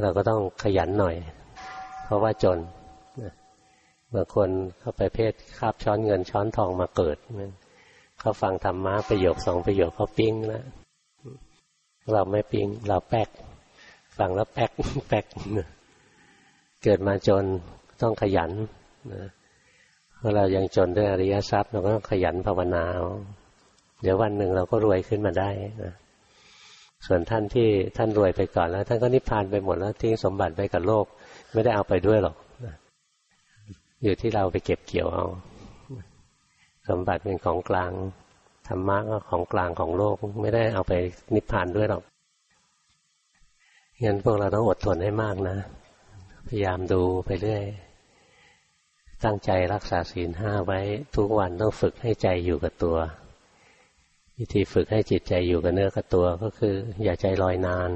เราก็ต้องขยันหน่อย เพราะว่าจนบางคนเขาไปเพศคาบช้อนเงินช้อนทองมาเกิดเขาฟังธรรมะประโยคสองประโยคเขาปิ้งแล้วเราไม่ปิ้งเราแป๊ก ฟังแล้วแป๊กแป๊กเกิดมาจนต้องขยันนะเมื่อเรายังจนด้วยอริยทรัพย์เราก็ต้องขยันภาวนาเดี๋ยววันหนึ่งเราก็รวยขึ้นมาได้นะ ส่วนท่านที่ท่านรวยไปก่อนแล้ว ท่านก็นิพพานไปหมดแล้วทิ้งสมบัติไปกับโลก ไม่ได้เอาไปด้วยหรอกอยู่ที่เราไปเก็บเกี่ยวเอา สมบัติเป็นของกลางธรรมะก็ของกลางของโลก ไม่ได้เอาไปนิพพานด้วยหรอกงั้นพวกเราต้องอดทนให้มากนะ พยายามดูไปเรื่อย ตั้งใจรักษาศีลห้าไว้ทุกวันต้องฝึกให้ใจอยู่กับตัว วิธีฝึกให้จิตใจอยู่กับเนื้อกับตัวก็คือ อย่าใจลอยนาน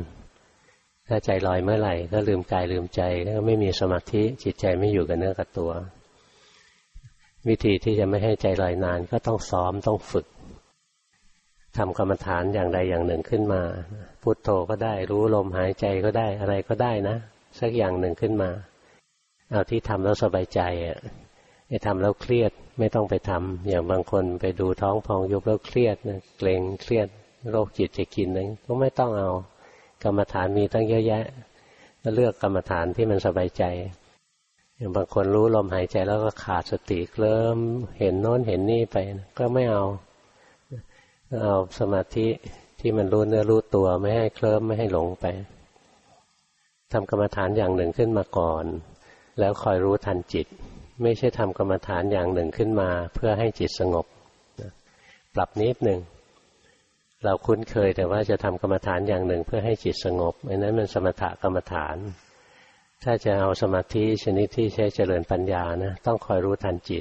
ถ้าใจลอยเมื่อไหร่ ก็ลืมกายลืมใจก็ไม่มีสมาธิจิตใจไม่อยู่กับเนื้อกับตัว วิธีที่จะไม่ให้ใจลอยนานก็ต้องซ้อมต้องฝึกทำกรรมฐานอย่างใดอย่างหนึ่งขึ้นมา พุโทโธก็ได้ รู้ลมหายใจก็ได้อะไรก็ได้นะ สักอย่างหนึ่งขึ้นมา เอาที่ทำแล้วสบายใจอะไอ้ทำแล้วเครียด ไม่ต้องไปทำอย่างบางคนไปดูท้องพองยุบแล้วเครียดนะเกรงเครียดโรคจิตจะกินนึงก็ไม่ต้องเอา กรรมฐานมีตั้งเยอะแยะเลือกกรรมฐานที่มันสบายใจอย่างบางคนรู้ลมหายใจแล้วก็ขาดสติเคลิ้มเห็นโน้นเห็นนี่ไปก็ไม่เอาเอาสมาธิที่มันรู้เนื้อรู้ตัวไม่ให้เคลิ้มไม่ให้หลงไปทำกรรมฐานอย่างหนึ่งขึ้นมาก่อน แล้วคอยรู้ทันจิต ไม่ใช่ทำกรรมฐานอย่างหนึ่งขึ้นมา เพื่อให้จิตสงบปรับนิดหนึ่งเราคุ้นเคยแต่ว่าจะทำกรรมฐานอย่างหนึ่งเพื่อให้จิตสงบอันนั้นมันสมถกรรมฐาน ถ้าจะเอาสมาธิชนิดที่ใช้เจริญปัญญานะต้องคอยรู้ทันจิต